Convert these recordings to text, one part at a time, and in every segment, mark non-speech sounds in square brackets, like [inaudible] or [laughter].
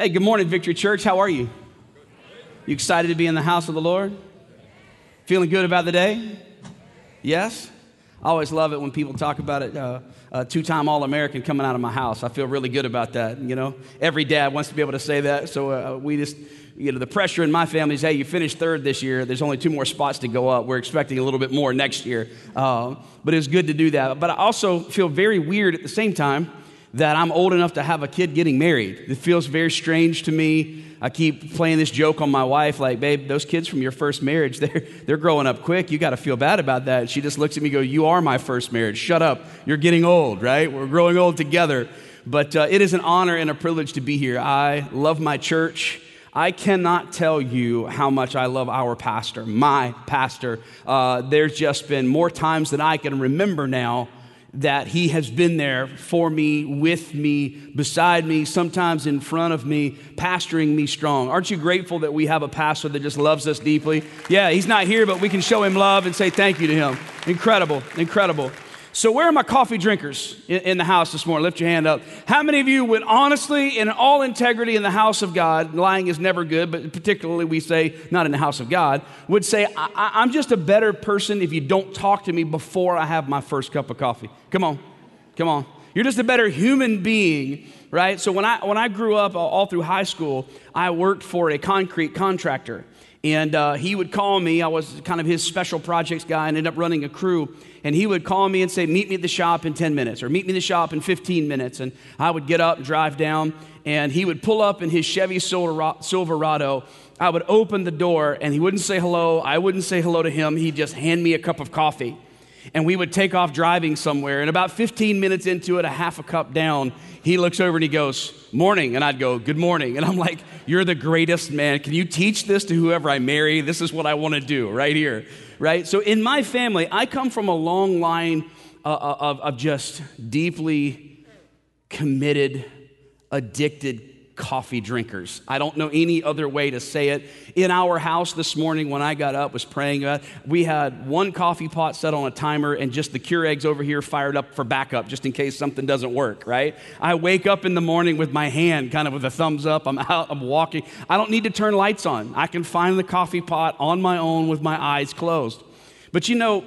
Hey, good morning, Victory Church. How are you? You excited to be in the house of the Lord? Feeling good about the day? Yes? I always love it when people talk about it. Uh, uh, Two time All American coming out of my house. I feel really good about that. You know, every dad wants to be able to say that. So uh, we just, you know, the pressure in my family is hey, you finished third this year. There's only two more spots to go up. We're expecting a little bit more next year. Uh, but it was good to do that. But I also feel very weird at the same time that I'm old enough to have a kid getting married. It feels very strange to me. I keep playing this joke on my wife, like, babe, those kids from your first marriage, [laughs] they're, they're growing up quick. You got to feel bad about that. She just looks at me go, You are my first marriage. Shut up. You're getting old, right? We're growing old together. But uh, it is an honor and a privilege to be here. I love my church. I cannot tell you how much I love our pastor, my pastor. Uh, there's just been more times than I can remember now that He has been there for me, with me, beside me, sometimes in front of me, pastoring me strong. Aren't you grateful that we have a pastor that just loves us deeply? Yeah, He's not here, but we can show Him love and say thank you to Him. Incredible, incredible. So, where are my coffee drinkers in, the house this morning? Lift your hand up. How many of you would honestly, in all integrity in the house of God, lying is never good, but particularly we say not in the house of God, would say, I, am just a better person if you don't talk to me before I have my first cup of coffee? Come on, come on. You're just a better human being, right? So, when I, when I grew up all through high school, I worked for a concrete contractor. And uh, he would call me. I was kind of his special projects guy and ended up running a crew. And he would call me and say, Meet me at the shop in 10 minutes or meet me in the shop in 15 minutes. And I would get up and drive down. And he would pull up in his Chevy Silverado. I would open the door and he wouldn't say hello. I wouldn't say hello to him. He'd just hand me a cup of coffee and we would take off driving somewhere. And about 15 minutes into it, a half a cup down, he looks over and he goes, Morning. And I'd go, Good morning. And I'm like, You're the greatest man. Can you teach this to whoever I marry? This is what I want to do right here. Right? So in my family, I come from a long line uh, uh, of, of just deeply committed, addicted coffee drinkers. I don't know any other way to say it. In our house this morning, when I got up, was praying about, we had one coffee pot set on a timer and just the Keurigs over here fired up for backup, just in case something doesn't work. Right? I wake up in the morning with my hand kind of with a thumbs up. I'm out. I'm walking. I don't need to turn lights on. I can find the coffee pot on my own with my eyes closed. But you know,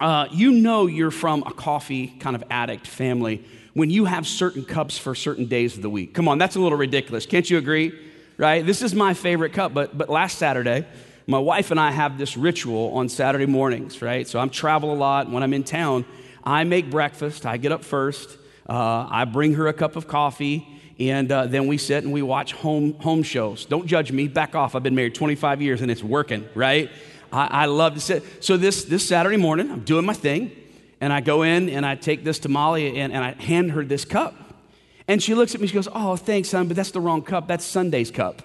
uh, you know you're from a coffee kind of addict family when you have certain cups for certain days of the week. Come on, that's a little ridiculous. Can't you agree? Right? This is my favorite cup, but, but last Saturday, my wife and I have this ritual on Saturday mornings, right? So I'm travel a lot. When I'm in town, I make breakfast. I get up first. Uh, I bring her a cup of coffee, and uh, then we sit and we watch home, home shows. Don't judge me. Back off. I've been married 25 years and it's working, right? I, I love to sit. So this, this Saturday morning, I'm doing my thing. And I go in and I take this to Molly and, and I hand her this cup. And she looks at me, she goes, Oh, thanks, son, but that's the wrong cup. That's Sunday's cup.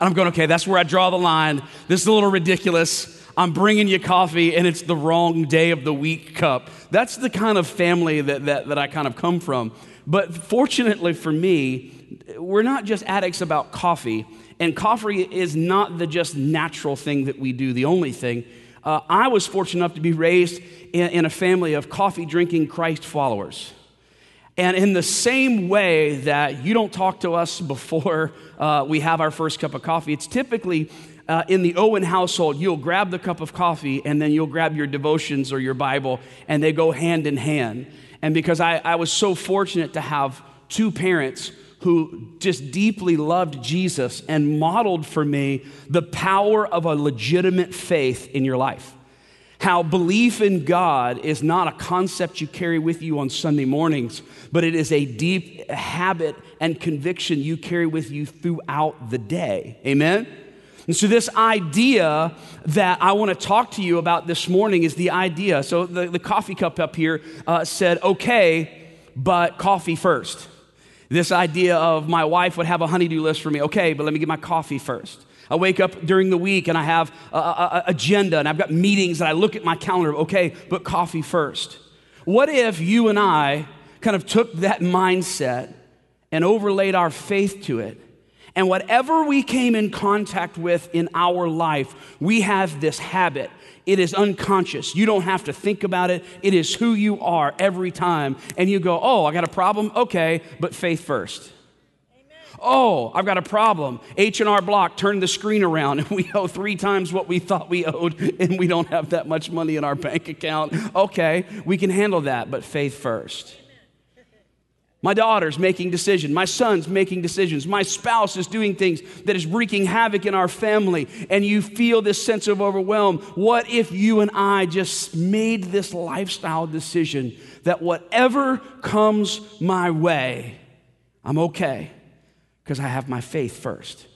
And I'm going, Okay, that's where I draw the line. This is a little ridiculous. I'm bringing you coffee and it's the wrong day of the week cup. That's the kind of family that, that, that I kind of come from. But fortunately for me, we're not just addicts about coffee. And coffee is not the just natural thing that we do, the only thing. Uh, I was fortunate enough to be raised in, in a family of coffee drinking Christ followers. And in the same way that you don't talk to us before uh, we have our first cup of coffee, it's typically uh, in the Owen household, you'll grab the cup of coffee and then you'll grab your devotions or your Bible, and they go hand in hand. And because I, I was so fortunate to have two parents who just deeply loved Jesus and modeled for me the power of a legitimate faith in your life. How belief in God is not a concept you carry with you on Sunday mornings, but it is a deep habit and conviction you carry with you throughout the day. Amen? And so, this idea that I want to talk to you about this morning is the idea. So, the, the coffee cup up here uh, said, okay, but coffee first. This idea of my wife would have a honeydew list for me. Okay, but let me get my coffee first. I wake up during the week and I have an agenda and I've got meetings and I look at my calendar. Okay, but coffee first. What if you and I kind of took that mindset and overlaid our faith to it? And whatever we came in contact with in our life, we have this habit. It is unconscious. You don't have to think about it. It is who you are every time. And you go, oh, I got a problem? Okay, but faith first. Oh, I've got a problem. H&R Block turned the screen around and we owe three times what we thought we owed and we don't have that much money in our bank account. Okay, we can handle that, but faith first. My daughter's making decisions. My son's making decisions. My spouse is doing things that is wreaking havoc in our family, and you feel this sense of overwhelm. What if you and I just made this lifestyle decision that whatever comes my way, I'm okay because I have my faith first?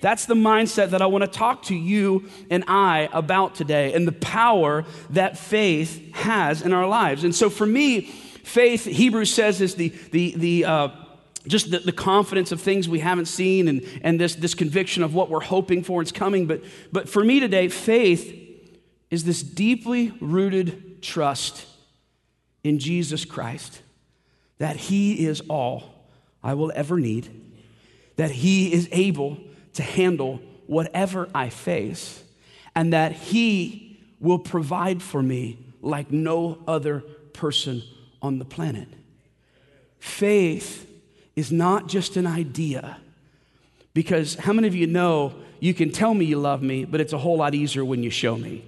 That's the mindset that I want to talk to you and I about today and the power that faith has in our lives. And so for me, Faith, Hebrews says, is the, the, the, uh, just the, the, confidence of things we haven't seen and, and this, this conviction of what we're hoping for is coming. But, but for me today, faith is this deeply rooted trust in Jesus Christ that He is all I will ever need, that He is able to handle whatever I face, and that He will provide for me like no other person on the planet. Faith is not just an idea. Because how many of you know you can tell me you love me, but it's a whole lot easier when you show me?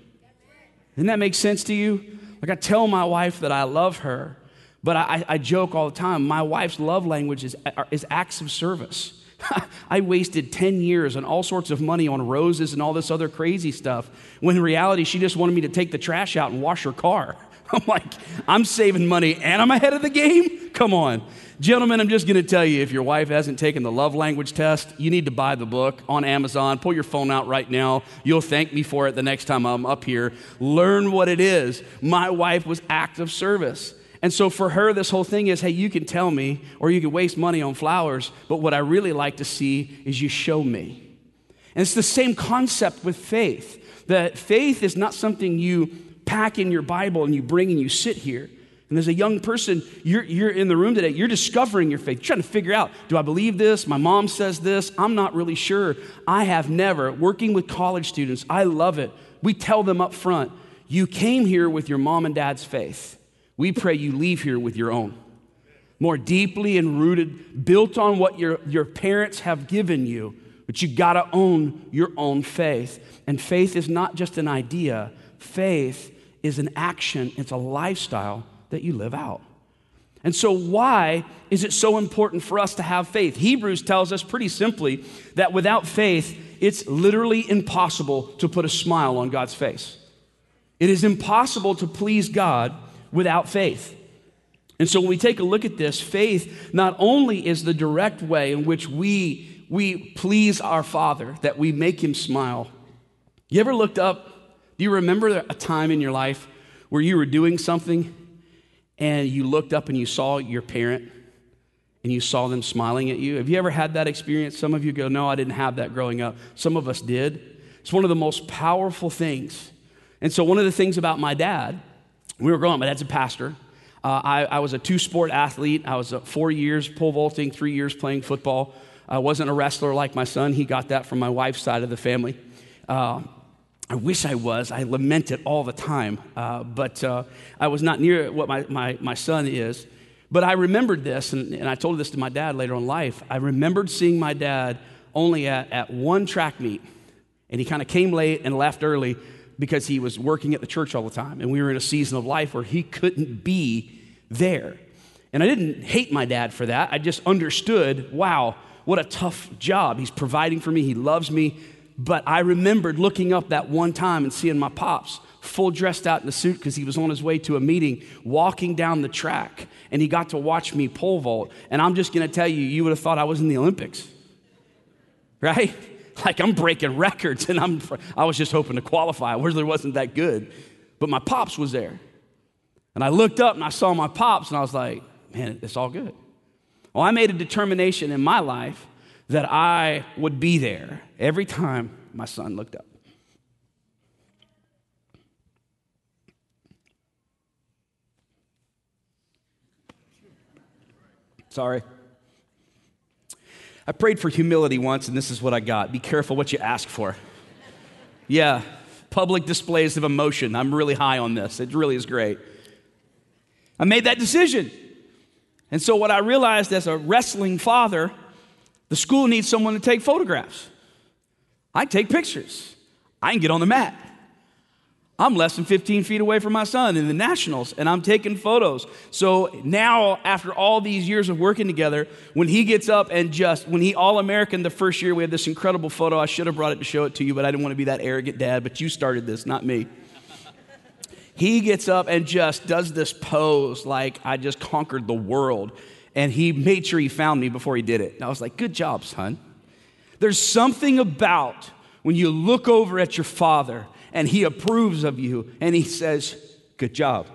Doesn't that make sense to you? Like I tell my wife that I love her, but I, I joke all the time. My wife's love language is, is acts of service. [laughs] I wasted 10 years and all sorts of money on roses and all this other crazy stuff, when in reality, she just wanted me to take the trash out and wash her car. [laughs] I'm like, I'm saving money and I'm ahead of the game? Come on. Gentlemen, I'm just going to tell you if your wife hasn't taken the love language test, you need to buy the book on Amazon. Pull your phone out right now. You'll thank me for it the next time I'm up here. Learn what it is. My wife was act of service. And so for her, this whole thing is hey, you can tell me or you can waste money on flowers, but what I really like to see is you show me. And it's the same concept with faith that faith is not something you pack in your Bible and you bring and you sit here. And as a young person, you're, you're in the room today, you're discovering your faith. You're trying to figure out do I believe this? My mom says this. I'm not really sure. I have never. Working with college students, I love it. We tell them up front you came here with your mom and dad's faith. We pray you leave here with your own. More deeply and rooted, built on what your, your parents have given you, but you got to own your own faith. And faith is not just an idea, faith is an action, it's a lifestyle that you live out. And so, why is it so important for us to have faith? Hebrews tells us pretty simply that without faith, it's literally impossible to put a smile on God's face. It is impossible to please God without faith. And so, when we take a look at this, faith not only is the direct way in which we, we please our Father, that we make Him smile. You ever looked up do you remember a time in your life where you were doing something and you looked up and you saw your parent and you saw them smiling at you? Have you ever had that experience? Some of you go, No, I didn't have that growing up. Some of us did. It's one of the most powerful things. And so, one of the things about my dad, we were growing up, my dad's a pastor. Uh, I, I, was a two sport athlete. I was uh, four years pole vaulting, three years playing football. I wasn't a wrestler like my son. He got that from my wife's side of the family. Uh, I wish I was. I lament it all the time. Uh, but uh, I was not near what my, my, my son is. But I remembered this, and, and I told this to my dad later in life. I remembered seeing my dad only at, at one track meet. And he kind of came late and left early because he was working at the church all the time. And we were in a season of life where he couldn't be there. And I didn't hate my dad for that. I just understood wow, what a tough job. He's providing for me, he loves me but I remembered looking up that one time and seeing my pops full dressed out in a suit because he was on his way to a meeting, walking down the track, and he got to watch me pole vault. And I'm just going to tell you, you would have thought I was in the Olympics, right? [laughs] Like I'm breaking records, and I'm, I was just hoping to qualify. I really wasn't that good. But my pops was there. And I looked up and I saw my pops, and I was like, man, it's all good. Well, I made a determination in my life that I would be there every time my son looked up. Sorry. I prayed for humility once, and this is what I got. Be careful what you ask for. Yeah, public displays of emotion. I'm really high on this. It really is great. I made that decision. And so, what I realized as a wrestling father, The school needs someone to take photographs. I take pictures. I can get on the mat. I'm less than 15 feet away from my son in the Nationals, and I'm taking photos. So now, after all these years of working together, when he gets up and just, when he All American the first year, we had this incredible photo. I should have brought it to show it to you, but I didn't want to be that arrogant dad, but you started this, not me. he gets up and just does this pose like I just conquered the world. And he made sure he found me before he did it. And I was like, good job, son. There's something about when you look over at your father and he approves of you and he says, Good job.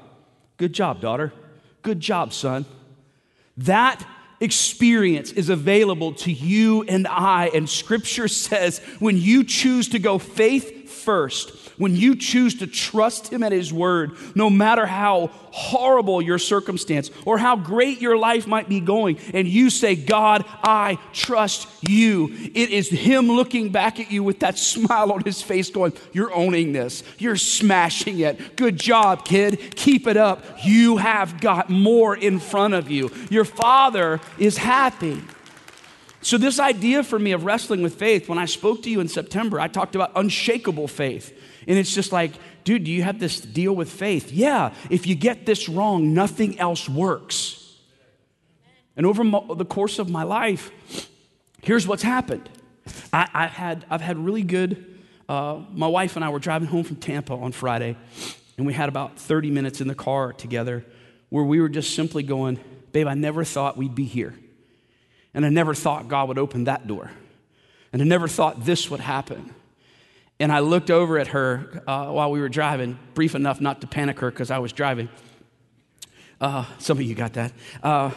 Good job, daughter. Good job, son. That experience is available to you and I. And scripture says when you choose to go faith first, when you choose to trust Him at His word, no matter how horrible your circumstance or how great your life might be going, and you say, God, I trust you, it is Him looking back at you with that [laughs] smile on His face, going, You're owning this. You're smashing it. Good job, kid. Keep it up. You have got more in front of you. Your Father is happy. So, this idea for me of wrestling with faith, when I spoke to you in September, I talked about unshakable faith. And it's just like, dude, do you have this deal with faith? Yeah, if you get this wrong, nothing else works. And over the course of my life, here's what's happened. I, I had, I've had really good, uh, my wife and I were driving home from Tampa on Friday, and we had about 30 minutes in the car together where we were just simply going, babe, I never thought we'd be here. And I never thought God would open that door. And I never thought this would happen. And I looked over at her uh, while we were driving, brief enough not to panic her because I was driving. Uh, some of you got that. Uh,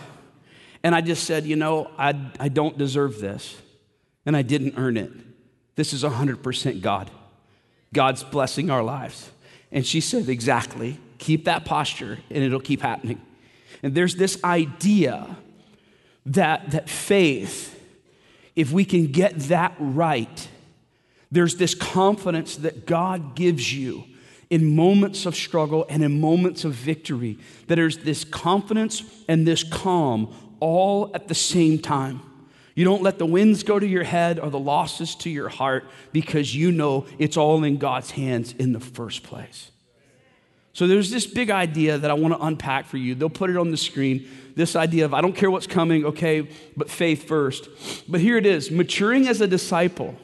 and I just said, You know, I, I don't deserve this. And I didn't earn it. This is 100% God. God's blessing our lives. And she said, Exactly. Keep that posture and it'll keep happening. And there's this idea that, that faith, if we can get that right, there's this confidence that God gives you in moments of struggle and in moments of victory. That there's this confidence and this calm all at the same time. You don't let the winds go to your head or the losses to your heart because you know it's all in God's hands in the first place. So there's this big idea that I want to unpack for you. They'll put it on the screen. This idea of I don't care what's coming, okay, but faith first. But here it is maturing as a disciple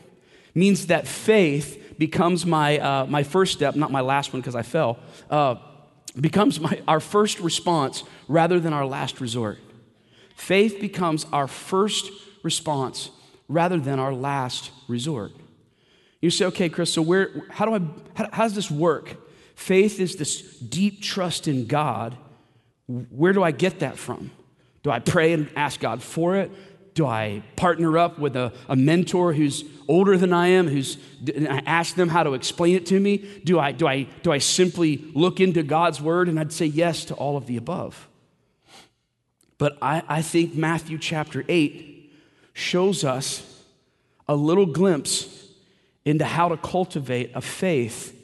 means that faith becomes my, uh, my first step, not my last one because I fell, uh, becomes my, our first response rather than our last resort. Faith becomes our first response rather than our last resort. You say, okay, Chris, so where, how, do I, how, how does this work? Faith is this deep trust in God. Where do I get that from? Do I pray and ask God for it? Do I partner up with a, a mentor who's older than I am, who's I ask them how to explain it to me? Do I, do, I, do I simply look into God's word? And I'd say yes to all of the above. But I, I think Matthew chapter 8 shows us a little glimpse into how to cultivate a faith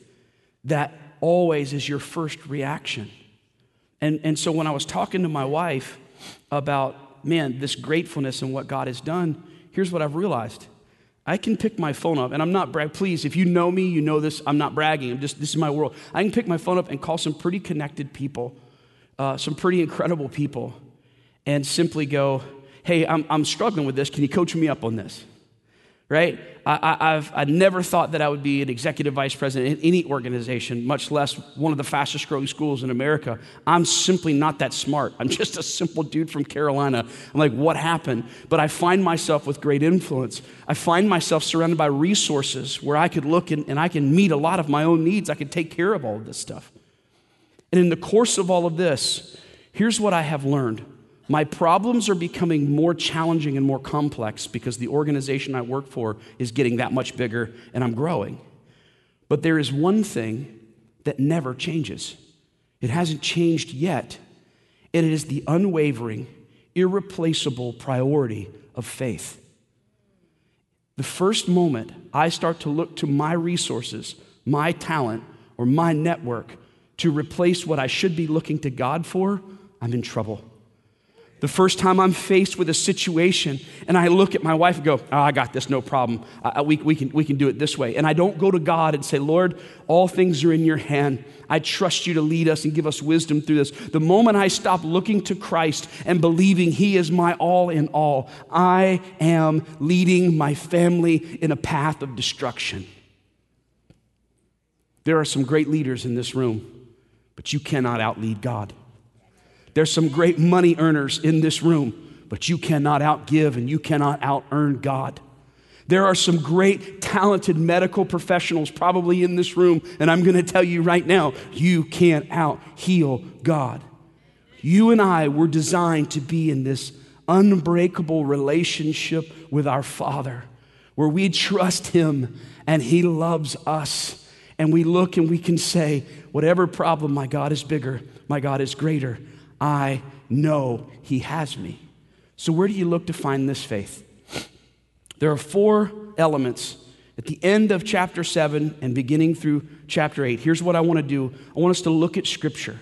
that always is your first reaction. And, and so when I was talking to my wife about, man, this gratefulness and what God has done, here's what I've realized. I can pick my phone up, and I'm not brag. Please, if you know me, you know this. I'm not bragging. I'm just this is my world. I can pick my phone up and call some pretty connected people, uh, some pretty incredible people, and simply go, "Hey, I'm, I'm struggling with this. Can you coach me up on this?" Right? I, have I never thought that I would be an executive vice president in any organization, much less one of the fastest growing schools in America. I'm simply not that smart. I'm [laughs] just a simple dude from Carolina. I'm like, what happened? But I find myself with great influence. I find myself surrounded by resources where I could look and, and I can meet a lot of my own needs. I can take care of all of this stuff. And in the course of all of this, here's what I have learned my problems are becoming more challenging and more complex because the organization I work for is getting that much bigger and I'm growing. But there is one thing that never changes. It hasn't changed yet. And it is the unwavering, irreplaceable priority of faith. The first moment I start to look to my resources, my talent, or my network to replace what I should be looking to God for, I'm in trouble. The first time I'm faced with a situation and I look at my wife and go, oh, I got this, no problem. We, we, can, we can do it this way. And I don't go to God and say, Lord, all things are in your hand. I trust you to lead us and give us wisdom through this. The moment I stop looking to Christ and believing He is my all in all, I am leading my family in a path of destruction. There are some great leaders in this room, but you cannot outlead God. There's some great money earners in this room, but you cannot outgive and you cannot out earn God. There are some great, talented medical professionals probably in this room, and I'm going to tell you right now, you can't out heal God. You and I were designed to be in this unbreakable relationship with our Father where we trust Him and He loves us and we look and we can say, whatever problem, my God is bigger, my God is greater. I know He has me. So, where do you look to find this faith? There are four elements at the end of chapter 7 and beginning through chapter 8. Here's what I want to do I want us to look at Scripture.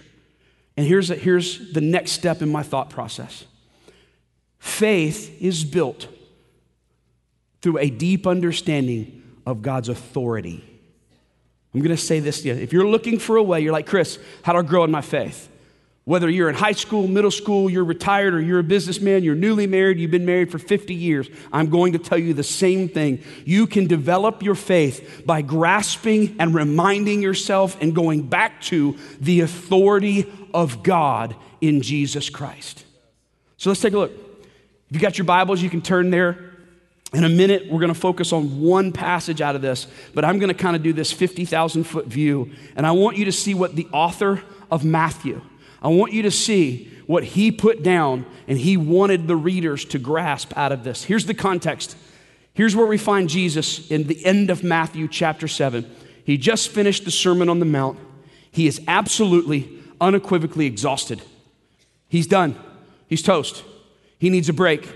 And here's, a, here's the next step in my thought process faith is built through a deep understanding of God's authority. I'm going to say this to you. If you're looking for a way, you're like, Chris, how do I grow in my faith? Whether you're in high school, middle school, you're retired, or you're a businessman, you're newly married, you've been married for 50 years, I'm going to tell you the same thing. You can develop your faith by grasping and reminding yourself and going back to the authority of God in Jesus Christ. So let's take a look. If you got your Bibles, you can turn there in a minute, we're going to focus on one passage out of this, but I'm going to kind of do this 50,000 foot view. And I want you to see what the author of Matthew, I want you to see what he put down and he wanted the readers to grasp out of this. Here's the context. Here's where we find Jesus in the end of Matthew chapter 7. He just finished the Sermon on the Mount. He is absolutely, unequivocally exhausted. He's done. He's toast. He needs a break.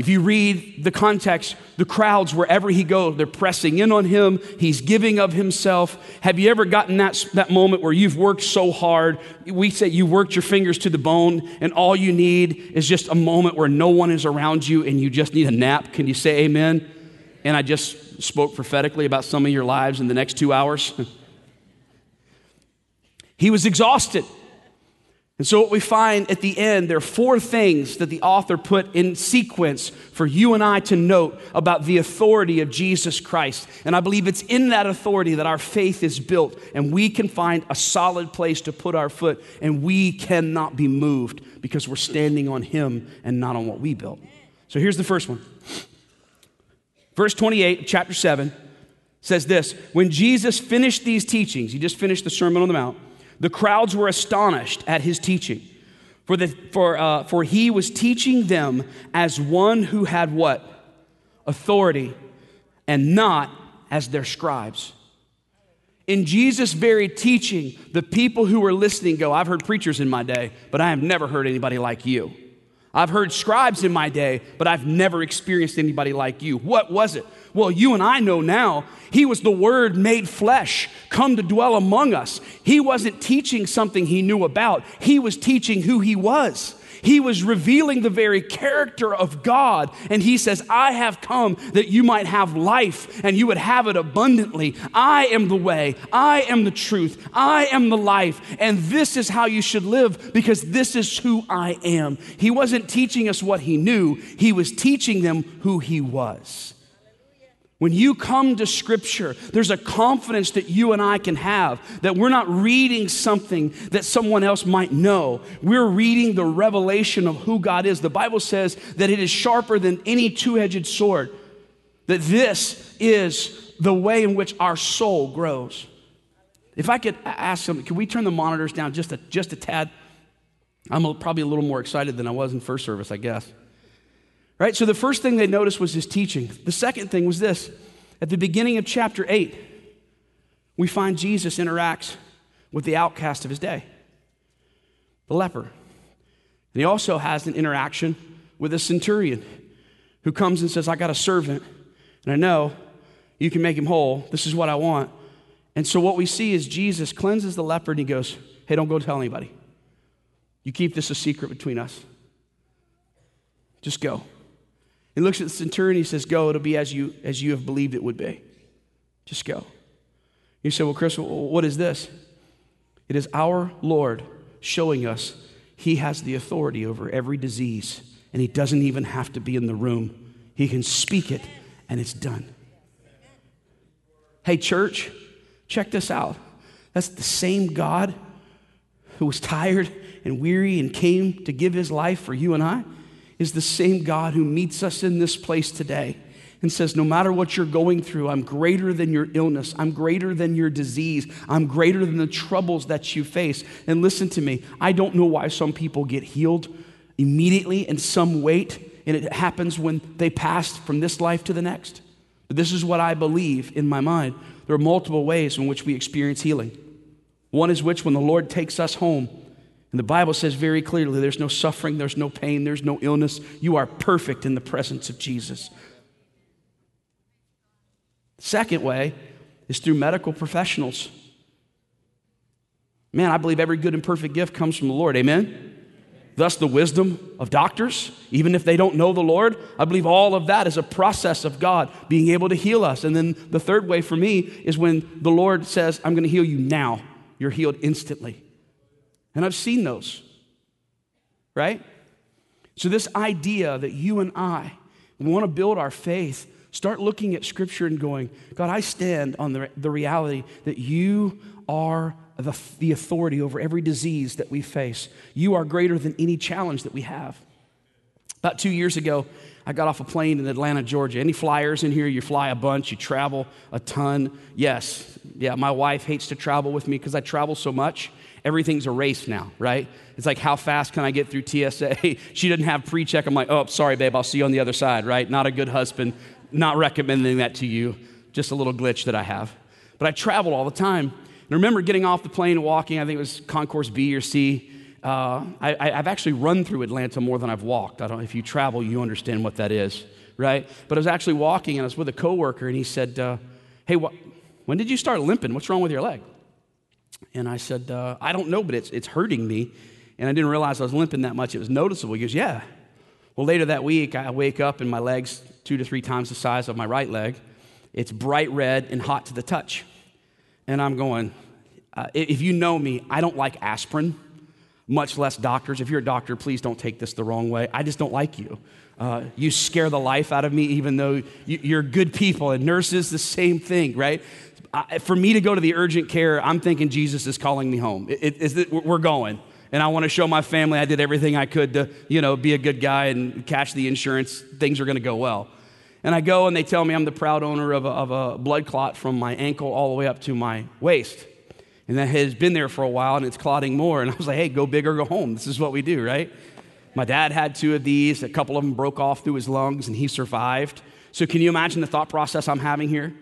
If you read the context, the crowds, wherever he goes, they're pressing in on him. He's giving of himself. Have you ever gotten that, that moment where you've worked so hard? We say you worked your fingers to the bone, and all you need is just a moment where no one is around you and you just need a nap. Can you say amen? And I just spoke prophetically about some of your lives in the next two hours. [laughs] he was exhausted. And so, what we find at the end, there are four things that the author put in sequence for you and I to note about the authority of Jesus Christ. And I believe it's in that authority that our faith is built, and we can find a solid place to put our foot, and we cannot be moved because we're standing on Him and not on what we built. So, here's the first one. Verse 28 chapter 7 says this When Jesus finished these teachings, he just finished the Sermon on the Mount the crowds were astonished at his teaching, for, the, for, uh, for he was teaching them as one who had what? Authority, and not as their scribes. In Jesus' very teaching, the people who were listening go, I've heard preachers in my day, but I have never heard anybody like you. I've heard scribes in my day, but I've never experienced anybody like you. What was it? Well, you and I know now, he was the Word made flesh, come to dwell among us. He wasn't teaching something he knew about, he was teaching who he was. He was revealing the very character of God. And he says, I have come that you might have life and you would have it abundantly. I am the way. I am the truth. I am the life. And this is how you should live because this is who I am. He wasn't teaching us what he knew, he was teaching them who he was. When you come to Scripture, there's a confidence that you and I can have that we're not reading something that someone else might know. We're reading the revelation of who God is. The Bible says that it is sharper than any two edged sword, that this is the way in which our soul grows. If I could ask something, can we turn the monitors down just a, just a tad? I'm probably a little more excited than I was in first service, I guess. Right? So the first thing they noticed was his teaching. The second thing was this. At the beginning of chapter 8, we find Jesus interacts with the outcast of his day, the leper. And he also has an interaction with a centurion who comes and says, I got a servant, and I know you can make him whole. This is what I want. And so what we see is Jesus cleanses the leper and he goes, Hey, don't go tell anybody. You keep this a secret between us. Just go. He looks at the centurion, he says, Go, it'll be as you, as you have believed it would be. Just go. You say, Well, Chris, what is this? It is our Lord showing us He has the authority over every disease, and He doesn't even have to be in the room. He can speak it, and it's done. Hey, church, check this out. That's the same God who was tired and weary and came to give his life for you and I is the same God who meets us in this place today and says, No matter what you're going through, I'm greater than your illness. I'm greater than your disease. I'm greater than the troubles that you face. And listen to me, I don't know why some people get healed immediately and some wait, and it happens when they pass from this life to the next. But this is what I believe in my mind. There are multiple ways in which we experience healing. One is which when the Lord takes us home, and the Bible says very clearly there's no suffering, there's no pain, there's no illness. You are perfect in the presence of Jesus. Second way is through medical professionals. Man, I believe every good and perfect gift comes from the Lord. Amen? Thus, the wisdom of doctors, even if they don't know the Lord, I believe all of that is a process of God being able to heal us. And then the third way for me is when the Lord says, I'm going to heal you now, you're healed instantly. And I've seen those, right? So, this idea that you and I want to build our faith, start looking at Scripture and going, God, I stand on the, the reality that you are the, the authority over every disease that we face. You are greater than any challenge that we have. About two years ago, I got off a plane in Atlanta, Georgia. Any flyers in here? You fly a bunch, you travel a ton. Yes. Yeah, my wife hates to travel with me because I travel so much. Everything's a race now, right? It's like, how fast can I get through TSA? [laughs] she didn't have pre check. I'm like, oh, sorry, babe, I'll see you on the other side, right? Not a good husband. Not recommending that to you. Just a little glitch that I have. But I travel all the time. And I remember getting off the plane walking, I think it was Concourse B or C. Uh, I, have actually run through Atlanta more than I've walked. I don't, if you travel, you understand what that is, right? But I was actually walking and I was with a coworker and he said, uh, Hey, wh- when did you start limping? What's wrong with your leg? And I said, uh, I don't know, but it's, it's hurting me. And I didn't realize I was limping that much. It was noticeable. He goes, Yeah. Well, later that week, I wake up and my leg's two to three times the size of my right leg. It's bright red and hot to the touch. And I'm going, uh, if you know me, I don't like aspirin, much less doctors. If you're a doctor, please don't take this the wrong way. I just don't like you. Uh, you scare the life out of me, even though you, are good people. And nurses, the same thing, right? I, for me to go to the urgent care, I'm thinking Jesus is calling me home. It, it, we're going. And I want to show my family I did everything I could to, you know, be a good guy and cash the insurance. Things are going to go well. And I go and they tell me I'm the proud owner of a, of a blood clot from my ankle all the way up to my waist. And that has been there for a while and it's clotting more. And I was like, hey, go big or go home. This is what we do, right? My dad had two of these. A couple of them broke off through his lungs and he survived. So, can you imagine the thought process I'm having here?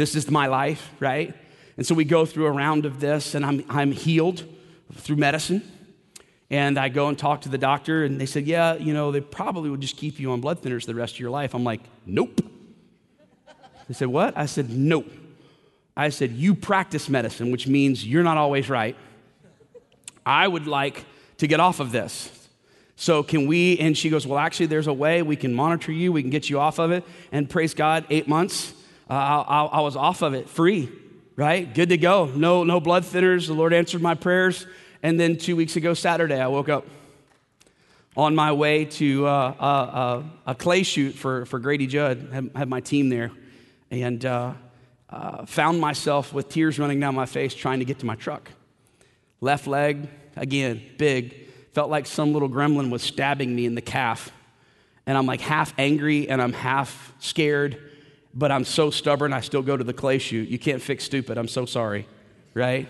This is my life, right? And so we go through a round of this, and I'm, I'm healed through medicine. And I go and talk to the doctor, and they said, Yeah, you know, they probably would just keep you on blood thinners the rest of your life. I'm like, Nope. They said, What? I said, Nope. I said, You practice medicine, which means you're not always right. I would like to get off of this. So, can we? And she goes, Well, actually, there's a way we can monitor you, we can get you off of it. And praise God, eight months uh, I, I, was off of it, free, right? Good to go. No, no blood thinners. The Lord answered my prayers. And then two weeks ago, Saturday, I woke up on my way to uh, uh, uh a clay shoot for, for Grady Judd. Had, had my team there. And uh, uh, found myself with tears running down my face trying to get to my truck. Left leg, again, big. Felt like some little gremlin was stabbing me in the calf. And I'm like half angry and I'm half scared but I'm so stubborn, I still go to the clay shoot. You can't fix stupid. I'm so sorry, right?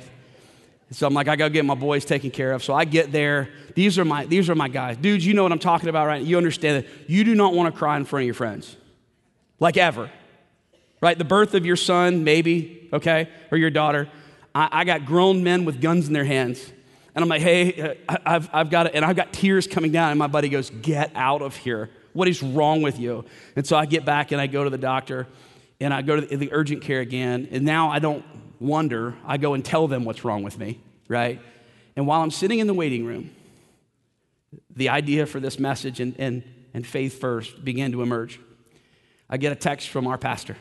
So I'm like, I gotta get my boys taken care of. So I get there. These are my these are my guys. Dudes, you know what I'm talking about, right? You understand that you do not want to cry in front of your friends. Like ever. Right? The birth of your son, maybe, okay, or your daughter. I, I got grown men with guns in their hands. And I'm like, hey, uh, I've, I've got it. And I've got tears coming down. And my buddy goes, get out of here. What is wrong with you? And so I get back and I go to the doctor and I go to the, urgent care again. And now I don't wonder, I go and tell them what's wrong with me, right? And while I'm sitting in the waiting room, the idea for this message, and, and and faith first began to emerge. I get a text from our pastor.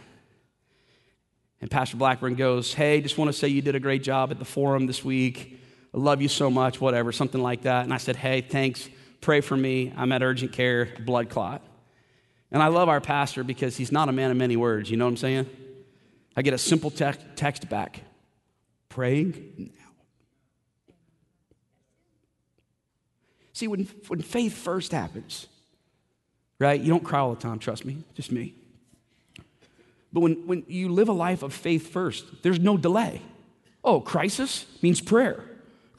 And Pastor Blackburn goes, Hey, just want to say you did a great job at the forum this week. I love you so much, whatever, something like that. And I said, Hey, thanks. Pray for me. I'm at urgent care, blood clot. And I love our pastor because he's not a man of many words. You know what I'm saying? I get a simple te- text back praying now. See, when, when faith first happens, right, you don't cry all the time, trust me, just me. But when, when you live a life of faith first, there's no delay. Oh, crisis means prayer.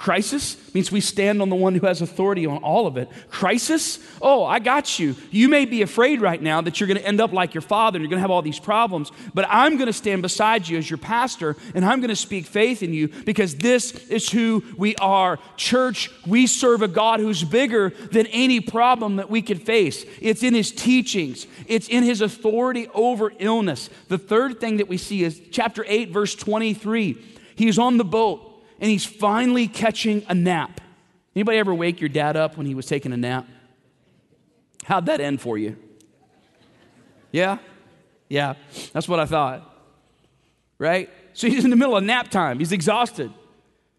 Crisis means we stand on the one who has authority on all of it. Crisis? Oh, I got you. You may be afraid right now that you're going to end up like your father and you're going to have all these problems, but I'm going to stand beside you as your pastor and I'm going to speak faith in you because this is who we are. Church, we serve a God who's bigger than any problem that we could face. It's in his teachings, it's in his authority over illness. The third thing that we see is chapter 8, verse 23. He's on the boat and he's finally catching a nap. Anybody ever wake your dad up when he was taking a nap? How'd that end for you? Yeah? Yeah, that's what I thought. Right? So he's in the middle of nap time. He's exhausted.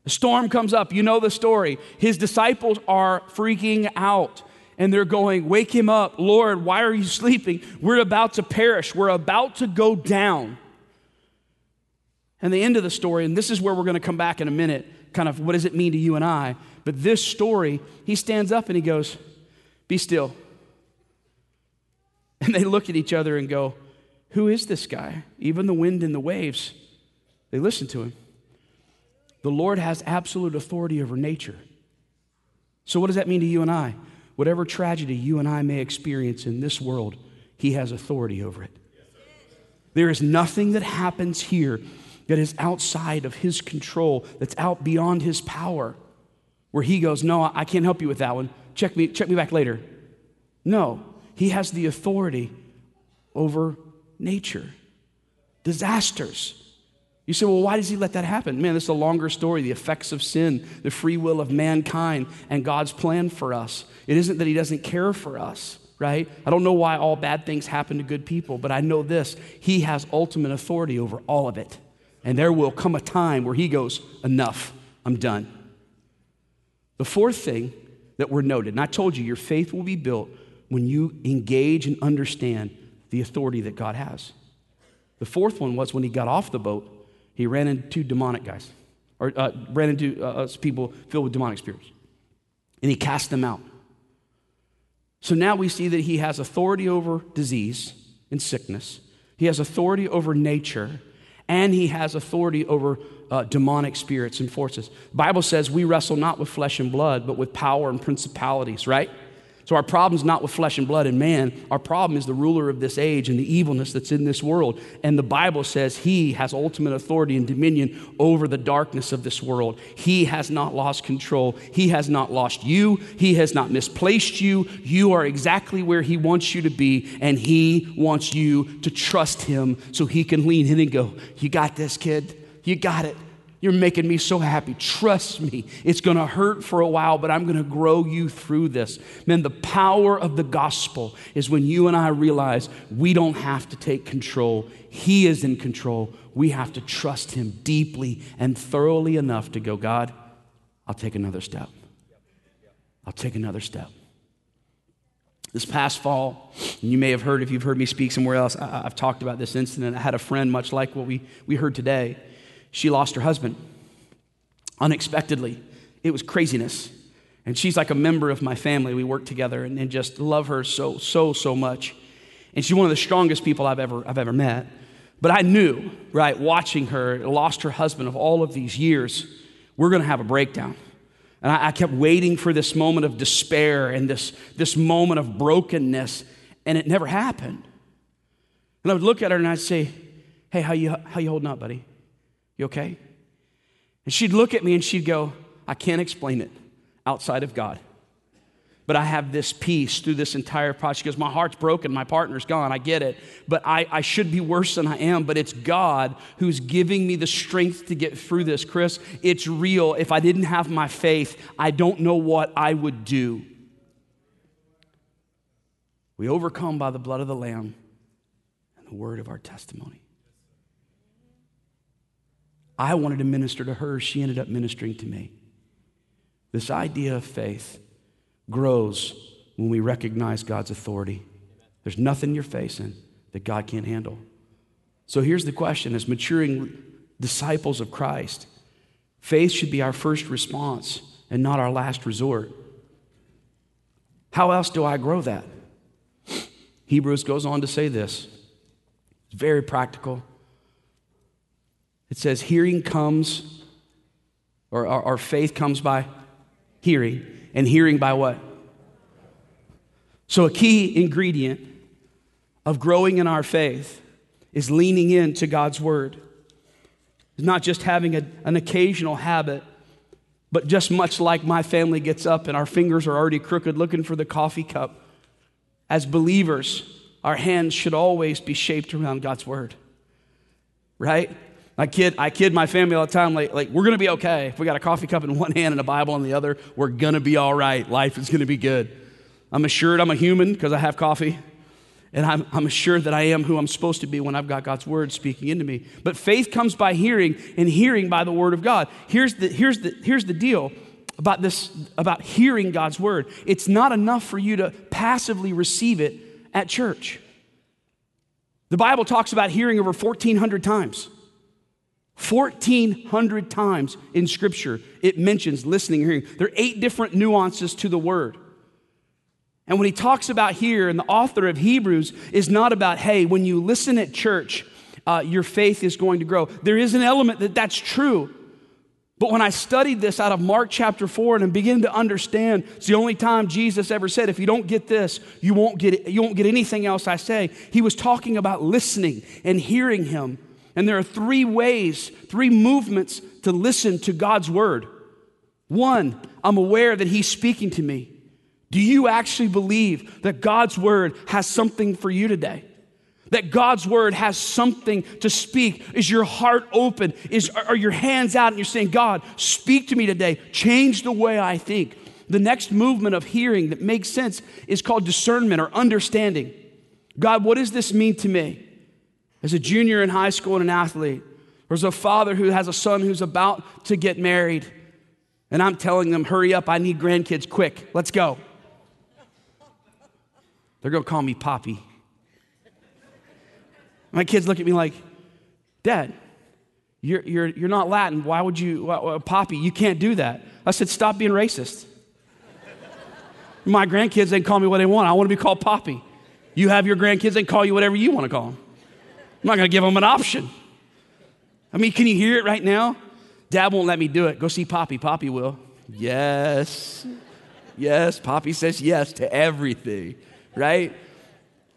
A storm comes up. You know the story. His disciples are freaking out and they're going, Wake him up. Lord, why are you sleeping? We're about to perish. We're about to go down. And the end of the story, and this is where we're going to come back in a minute, kind of what does it mean to you and I? But this story, he stands up and he goes, Be still. [laughs] And they look at each other and go, Who is this guy? Even the wind and the waves, they listen to him. The Lord has absolute authority over nature. So, what does that mean to you and I? Whatever tragedy you and I may experience in this world, He has authority over it. There is nothing that happens here that is outside of his control, that's out beyond his power, where he goes, No, I can't help you with that one. Check me, check me back later. No, he has the authority over nature, disasters. You say, well, why does he let that happen? Man, this is a longer story the effects of sin, the free will of mankind, and God's plan for us. It isn't that he doesn't care for us, right? I don't know why all bad things happen to good people, but I know this he has ultimate authority over all of it. And there will come a time where he goes, Enough, I'm done. The fourth thing that we're noted, and I told you, your faith will be built when you engage and understand the authority that God has. The fourth one was when he got off the boat, he ran into demonic guys, or uh, ran into uh, people filled with demonic spirits, and he cast them out. So now we see that he has authority over disease and sickness, he has authority over nature, and he has authority over uh, demonic spirits and forces. The Bible says we wrestle not with flesh and blood, but with power and principalities, right? So our problem is not with flesh and blood and man. Our problem is the ruler of this age and the evilness that's in this world. And the Bible says he has ultimate authority and dominion over the darkness of this world. He has not lost control. He has not lost you. He has not misplaced you. You are exactly where he wants you to be, and he wants you to trust him so he can lean in and go, You got this, kid. You got it. You're making me so happy. Trust me. It's going to hurt for a while, but I'm going to grow you through this. Man, the power of the gospel is when you and I realize we don't have to take control. He is in control. We have to trust Him deeply and thoroughly enough to go, God, I'll take another step. I'll take another step. This past fall, and you may have heard if you've heard me speak somewhere else, I, have talked about this incident. I had a friend, much like what we, we heard today she lost her husband unexpectedly. It was craziness. And she's like a member of my family. We work together and, and just love her so, so, so much. And she's one of the strongest people I've ever, I've ever met. But I knew, right, watching her, lost her husband of all of these years, we're going to have a breakdown. And I, I, kept waiting for this moment of despair and this, this moment of brokenness, and it never happened. And I would look at her and I'd say, Hey, how you, how you holding up, buddy? You okay? And she'd look at me and she'd go, I can't explain it outside of God. But I have this peace through this entire process. She goes, My heart's broken, my partner's gone, I get it. But I, I should be worse than I am, but it's God who's giving me the strength to get through this, Chris. It's real. If I didn't have my faith, I don't know what I would do. We overcome by the blood of the Lamb and the word of our testimony. I wanted to minister to her, she ended up ministering to me. This idea of faith grows when we recognize God's authority. There's nothing you're facing that God can't handle. So here's the question as maturing disciples of Christ, faith should be our first response and not our last resort. How else do I grow that? Hebrews goes on to say this. It's very practical. It says, hearing comes, or our, our faith comes by hearing, and hearing by what? So, a key ingredient of growing in our faith is leaning into God's word. It's not just having a, an occasional habit, but just much like my family gets up and our fingers are already crooked looking for the coffee cup as believers, our hands should always be shaped around God's word. Right? I kid, I kid my family all the time, like, like we're gonna be okay. If we got a coffee cup in one hand and a Bible in the other, we're gonna be all right. Life is gonna be good. I'm assured I'm a human because I have coffee. And I'm, I'm assured that I am who I'm supposed to be when I've got God's word speaking into me. But faith comes by hearing, and hearing by the word of God. Here's the, here's the, here's the deal about this about hearing God's word. It's not enough for you to passively receive it at church. The Bible talks about hearing over 1,400 times. 1,400 times in Scripture it mentions listening and hearing. There are eight different nuances to the word. And when he talks about hear, and the author of Hebrews is not about, hey, when you listen at church, uh, your faith is going to grow. There is an element that that's true. But when I studied this out of Mark chapter 4 and began to understand, it's the only time Jesus ever said, if you don't get this, you won't get, it, you won't get anything else I say. He was talking about listening and hearing him. And there are three ways, three movements to listen to God's word. One, I'm aware that he's speaking to me. Do you actually believe that God's word has something for you today? that God's word has something to speak? Is your heart open? Is, are your hands out and you're saying, God, speak to me today, change the way I think? The next movement of hearing that makes sense is called discernment or understanding. God, what does this mean to me? As a junior in high school and an athlete, or as a father who has a son who's about to get married, and I'm telling them, hurry up, I need grandkids quick, let's go. They're gonna call me Poppy. My kids look at me like, Dad, you're, you're, you're not Latin. Why would you, uh, Poppy, you can't do that. I said, Stop being racist. My grandkids, they call me what they want. I want to be called Poppy. You have your grandkids, they call you whatever you want to call them. I'm not going to give them an option. I mean, can you hear it right now? Dad won't let me do it. Go see Poppy. Poppy will. Yes. Yes. Poppy says yes to everything, right?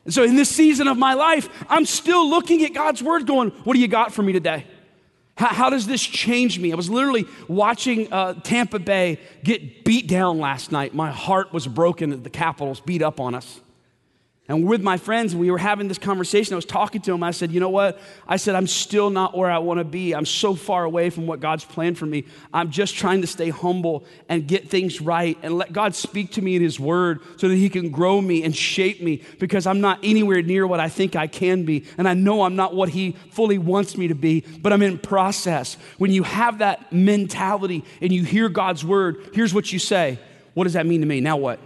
And so in this season of my life, I'm still looking at God's word going, What do you got for me today? How, how does this change me? I was literally watching uh, Tampa Bay get beat down last night. My heart was broken the Capitals beat up on us. And with my friends, we were having this conversation. I was talking to them. I said, You know what? I said, I'm still not where I want to be. I'm so far away from what God's planned for me. I'm just trying to stay humble and get things right and let God speak to me in His Word so that He can grow me and shape me because I'm not anywhere near what I think I can be. And I know I'm not what He fully wants me to be, but I'm in process. When you have that mentality and you hear God's Word, here's what you say What does that mean to me? Now what?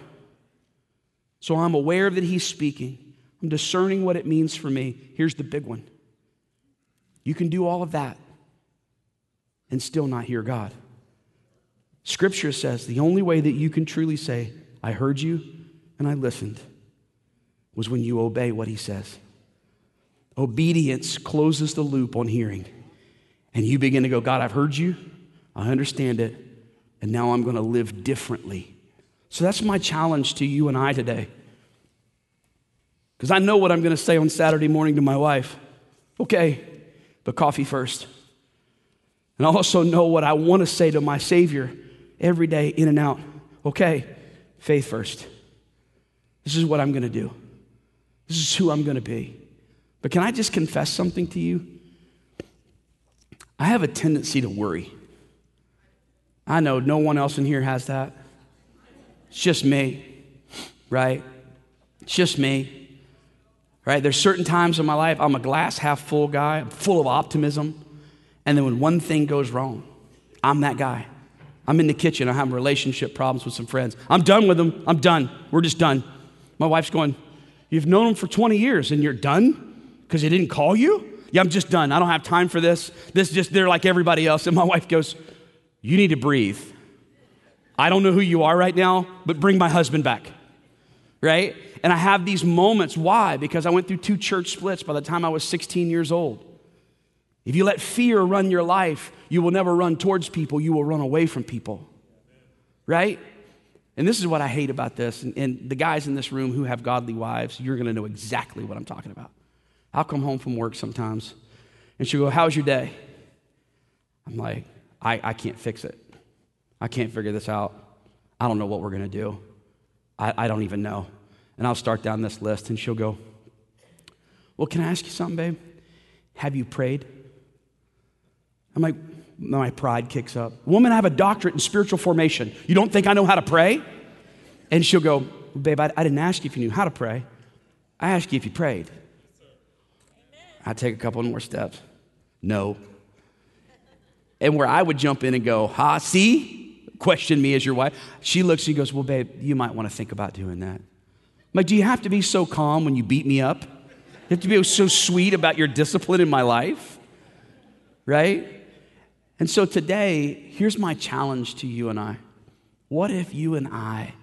So I'm aware that he's speaking. I'm discerning what it means for me. Here's the big one you can do all of that and still not hear God. Scripture says the only way that you can truly say, I heard you and I listened, was when you obey what he says. Obedience closes the loop on hearing. And you begin to go, God, I've heard you, I understand it, and now I'm going to live differently so that's my challenge to you and I today. Because I know what I'm going to say on Saturday morning to my wife. Okay, but coffee first. And I also know what I want to say to my Savior every day, in and out. Okay, faith first. This is what I'm going to do. This is who I'm going to be. But can I just confess something to you? I have a tendency to worry. I know no one else in here has that. It's just me, right? It's just me. Right? There's certain times in my life I'm a glass half full guy, I'm full of optimism. And then when one thing goes wrong, I'm that guy. I'm in the kitchen, I'm having relationship problems with some friends. I'm done with them. I'm done. We're just done. My wife's going, You've known them for 20 years and you're done because they didn't call you? Yeah, I'm just done. I don't have time for this. This just, they're like everybody else. And my wife goes, You need to breathe. I don't know who you are right now, but bring my husband back. Right? And I have these moments. Why? Because I went through two church splits by the time I was 16 years old. If you let fear run your life, you will never run towards people, you will run away from people. Right? And this is what I hate about this. And, and the guys in this room who have godly wives, you're going to know exactly what I'm talking about. I'll come home from work sometimes, and she'll go, How's your day? I'm like, I, I can't fix it. I can't figure this out. I don't know what we're going to do. I, I don't even know. And I'll start down this list, and she'll go, Well, can I ask you something, babe? Have you prayed? I'm like, my pride kicks up. Woman, I have a doctorate in spiritual formation. You don't think I know how to pray? And she'll go, Babe, I, I didn't ask you if you knew how to pray. I asked you if you prayed. I take a couple more steps. No. And where I would jump in and go, ha, see? Question me as your wife. She looks, and goes, Well, babe, you might want to think about doing that. I'm like, do you have to be so calm when you beat me up? You have to be so sweet about your discipline in my life? Right? And so today, here's my challenge to you and I. What if you and I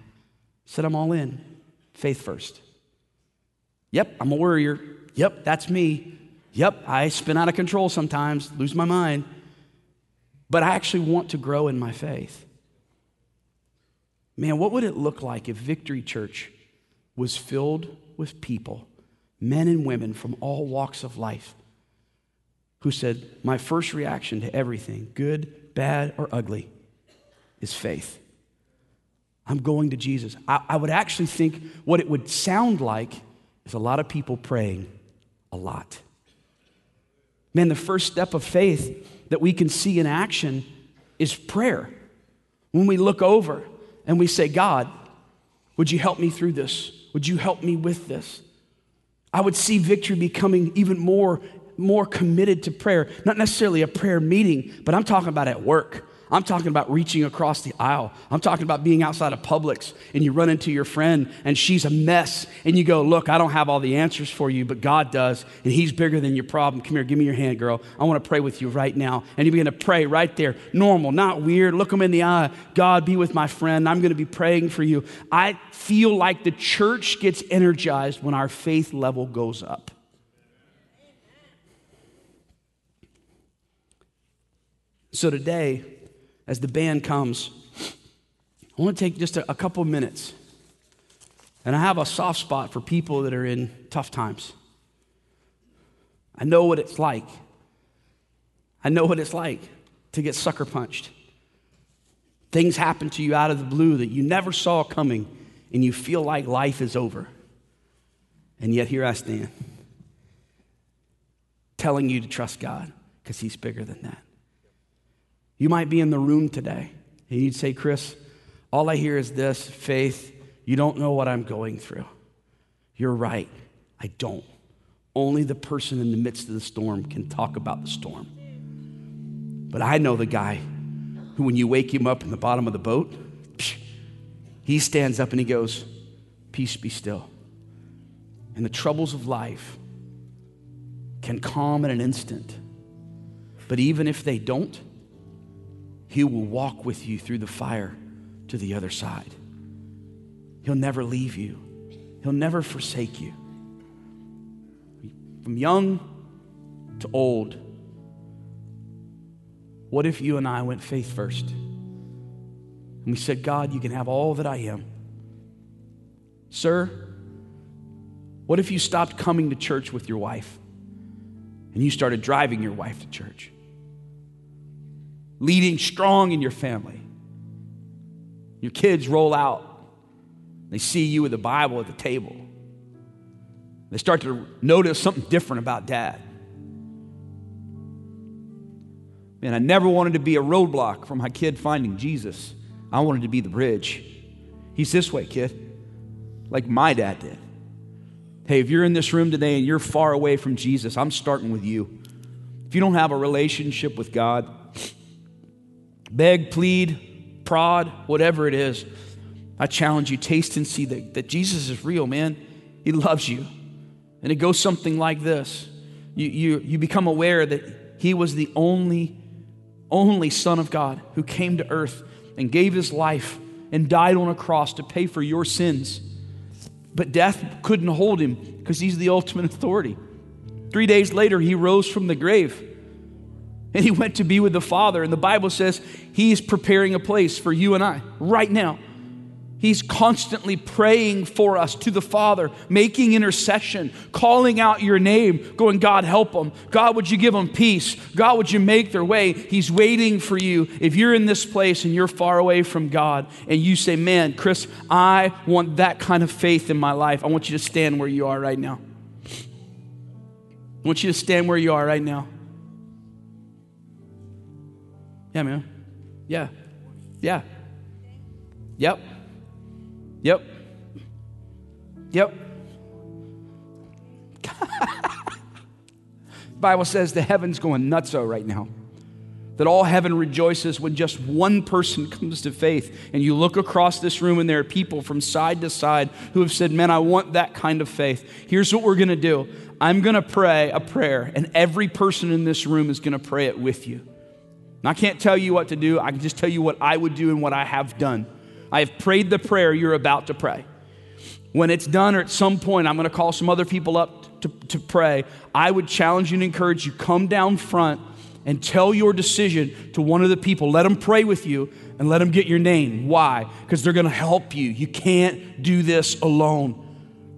said, I'm all in, faith first? Yep, I'm a worrier. Yep, that's me. Yep, I spin out of control sometimes, lose my mind, but I actually want to grow in my faith. Man, what would it look like if Victory Church was filled with people, men and women from all walks of life, who said, My first reaction to everything, good, bad, or ugly, is faith. I'm going to Jesus. I, I would actually think what it would sound like is a lot of people praying a lot. Man, the first step of faith that we can see in action is prayer. When we look over and we say, God, would you help me through this? Would you help me with this? I would see victory becoming even more, more committed to prayer. Not necessarily a prayer meeting, but I'm talking about at work. I'm talking about reaching across the aisle. I'm talking about being outside of Publix and you run into your friend and she's a mess and you go, Look, I don't have all the answers for you, but God does and He's bigger than your problem. Come here, give me your hand, girl. I want to pray with you right now. And you begin to pray right there. Normal, not weird. Look them in the eye. God, be with my friend. I'm going to be praying for you. I feel like the church gets energized when our faith level goes up. So today, as the band comes, I want to take just a, a couple minutes. And I have a soft spot for people that are in tough times. I know what it's like. I know what it's like to get sucker punched. Things happen to you out of the blue that you never saw coming, and you feel like life is over. And yet, here I stand, telling you to trust God because He's bigger than that. You might be in the room today and you'd say, Chris, all I hear is this faith. You don't know what I'm going through. You're right. I don't. Only the person in the midst of the storm can talk about the storm. But I know the guy who, when you wake him up in the bottom of the boat, he stands up and he goes, Peace be still. And the troubles of life can calm in an instant. But even if they don't, he will walk with you through the fire to the other side. He'll never leave you, He'll never forsake you. From young to old, what if you and I went faith first? And we said, God, you can have all that I am. Sir, what if you stopped coming to church with your wife and you started driving your wife to church? Leading strong in your family. Your kids roll out, they see you with the Bible at the table. They start to notice something different about dad. Man, I never wanted to be a roadblock for my kid finding Jesus. I wanted to be the bridge. He's this way, kid, like my dad did. Hey, if you're in this room today and you're far away from Jesus, I'm starting with you. If you don't have a relationship with God, beg, plead, prod, whatever it is, I challenge you, taste and see that, that Jesus is real, man. He loves you. And it goes something like this you, you, you become aware that He was the only, only Son of God who came to earth and gave His life and died on a cross to pay for your sins. But death couldn't hold Him because He's the ultimate [laughs] authority. Three days later, He rose from the grave and He went to be with the Father. And the Bible says He's preparing a place for you and I right now. He's constantly praying for us to the Father, making intercession, calling out your name, going, God, help them. God, would you give them peace? God, would you make their way? He's waiting for you. If you're in this place and you're far away from God and you say, Man, Chris, I want that kind of faith in my life, I want you to stand where you are right now. I want you to stand where you are right now. Yeah, man. Yeah. Yeah. Yep. Yep. Yep. [laughs] Bible says the heaven's going nutso right now. That all heaven rejoices when just one person comes to faith. And you look across this room, and there are people from side to side who have said, Man, I want that kind of faith. Here's what we're going to do I'm going to pray a prayer, and every person in this room is going to pray it with you. And I can't tell you what to do, I can just tell you what I would do and what I have done. I have prayed the prayer you're about to pray. When it's done, or at some point, I'm going to call some other people up to, to pray. I would challenge you and encourage you come down front and tell your decision to one of the people. Let them pray with you and let them get your name. Why? Because they're going to help you. You can't do this alone.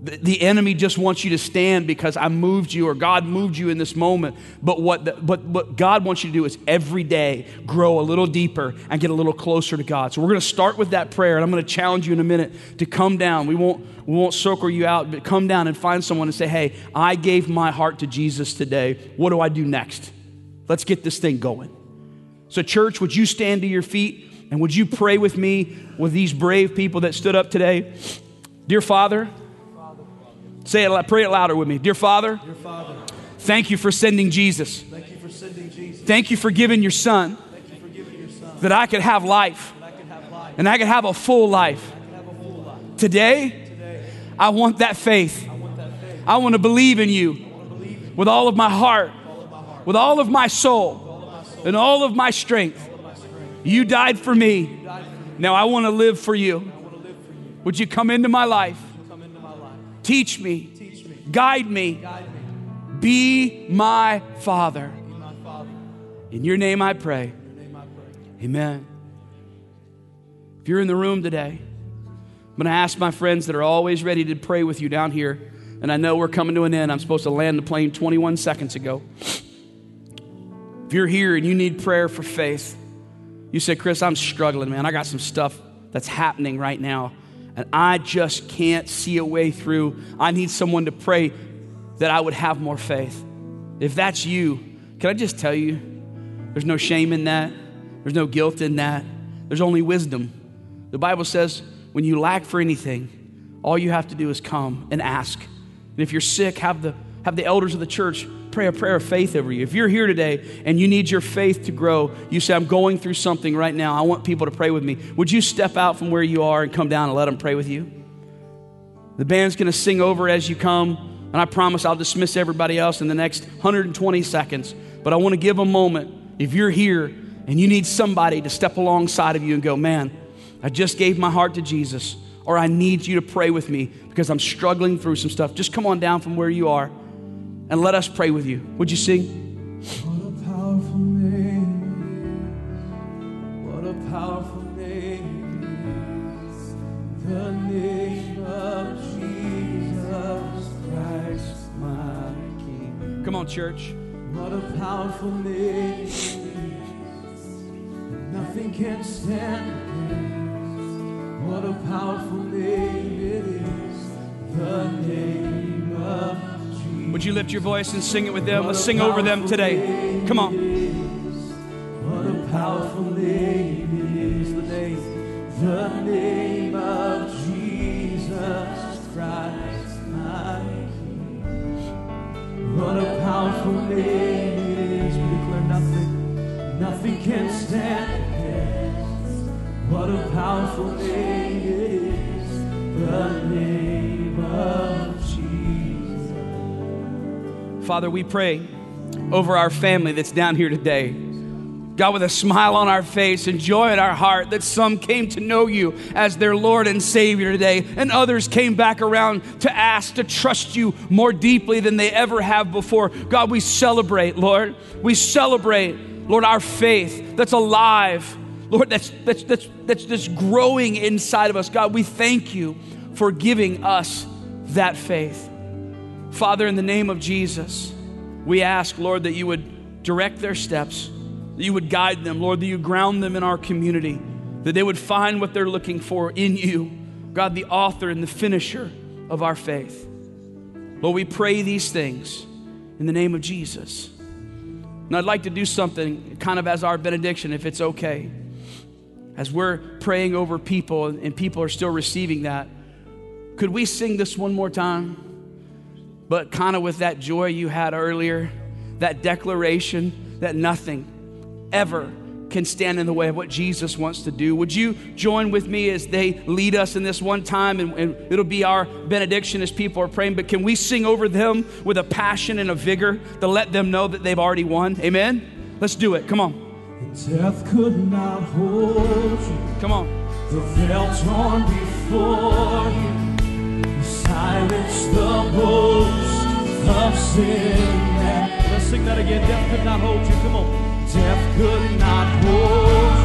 The enemy just wants you to stand because I moved you or God moved you in this moment. But what, the, but what God wants you to do is every day grow a little deeper and get a little closer to God. So we're going to start with that prayer, and I'm going to challenge you in a minute to come down. We won't, we won't circle you out, but come down and find someone and say, Hey, I gave my heart to Jesus today. What do I do next? Let's get this thing going. So, church, would you stand to your feet and would you pray with me with these brave people that stood up today? Dear Father, Say it, pray it louder with me. Dear Father, Dear Father thank you for sending Jesus. Thank you for sending Jesus. Thank you for giving your son, you giving your son that I could have life, I have life and I could have a full life. A full life. Today, Today, I want that faith. I want, that faith. I want to believe in you believe in with all of my heart, all of my heart with all of my soul, all of my soul and all of my strength. Of my strength. You, died for me. you died for. Now I want to live for you. Live for you. Would you come into my life? Teach me. Guide, me. Guide me. Be my Father. Be my Father. In your name I pray. Name I pray. Amen. If you're in the room today, I'm going to ask my friends that are always ready to pray with you down here. And I know we're coming to an end. I'm supposed to land the plane 21 seconds ago. If you're here and you need prayer for faith, you say, Chris, I'm struggling, man. I got some stuff that's happening right now and I just can't see a way through. I need someone to pray that I would have more faith. If that's you, can I just tell you, there's no shame in that, there's no guilt in that, there's only wisdom. The Bible says when you lack for anything, all you have to do is come and ask. And if you're sick, have the, have the elders of the church pray a prayer of faith over you. If you're here today and you need your faith to grow, you say, I'm going through something right now. I want people to pray with me. Would you step out from where you are and come down and let them pray with you? The band's going to sing over as you come, and I promise I'll dismiss everybody else in the next 120 seconds. But I want to give a moment. If you're here and you need somebody to step alongside of you and go, man, I just gave my heart to Jesus, or I need you to pray with me because I'm struggling through some stuff, just come on down from where you are and let us pray with you. Would you sing? What a powerful name. What a powerful name. The name of Jesus Christ, my King. Come on, church. What a powerful name. Nothing can stand. What a powerful name it is. The name of would you lift your voice and sing it with them? Let's sing over them today. Come on. What a powerful name is the name, the name of Jesus Christ, my King. What a powerful name it is. We declare nothing, nothing can stand against. What a powerful name it is. The name of. Father, we pray over our family that's down here today. God, with a smile on our face and joy in our heart, that some came to know you as their Lord and Savior today, and others came back around to ask to trust you more deeply than they ever have before. God, we celebrate, Lord. We celebrate, Lord, our faith that's alive, Lord, that's, that's, that's, that's, just growing inside of us. God, we thank you for giving us that faith. Father, in the name of Jesus, we ask, Lord, that you would direct their steps that you would guide them, Lord, that you ground them in our community, that they would find what they're looking for in you, God, the author and the finisher of our faith. Lord, we pray these things in the name of Jesus. And I'd like to do something kind of as our benediction, if it's okay. As we're praying over people and people are still receiving that, could we sing this one more time? But kind of with that joy you had earlier, that declaration that nothing, ever can stand in the way of what Jesus wants to do. Would you join with me as they lead us in this one time? And, and, it'll be our benediction as people are praying. But can we sing over them with a passion and a vigor to let them know that they've already won? Amen? Let's do it. Come on. Death could not hold you. Come on. The veil torn before you. Silence the boast of sin. Let's sing that again. Death could not hold you. Come on death could not hold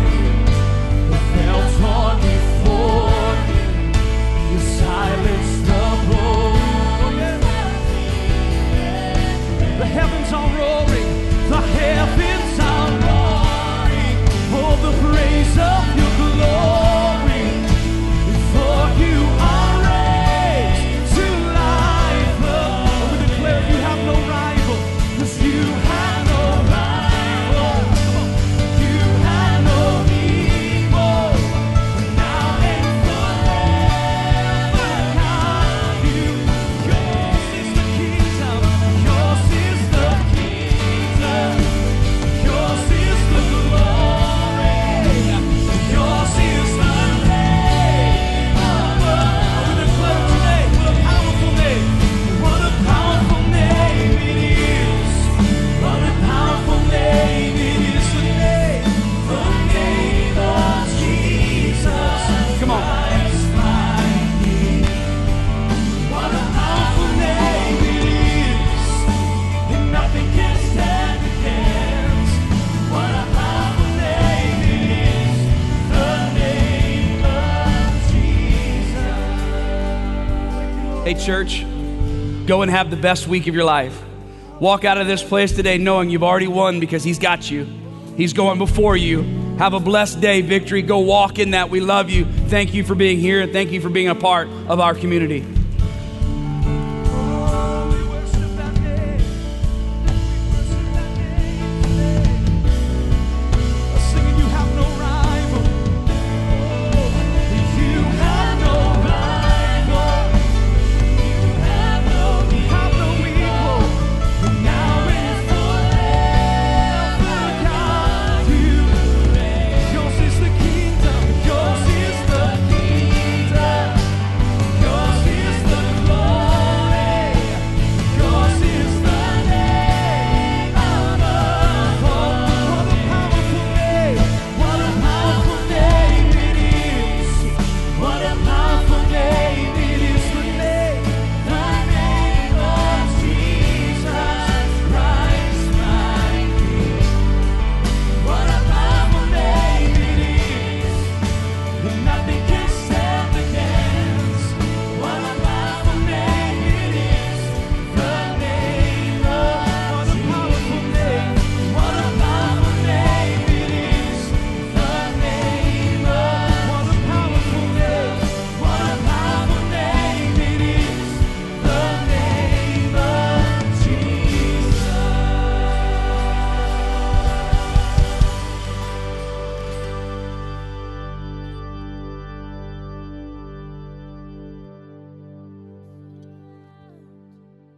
church, go and have the best week of your life. Walk out of this place today knowing you've already won because He's got you. He's going before you. Have a blessed day, victory. Go walk in that. We love you. Thank you for being here. And thank you for being a part of our community.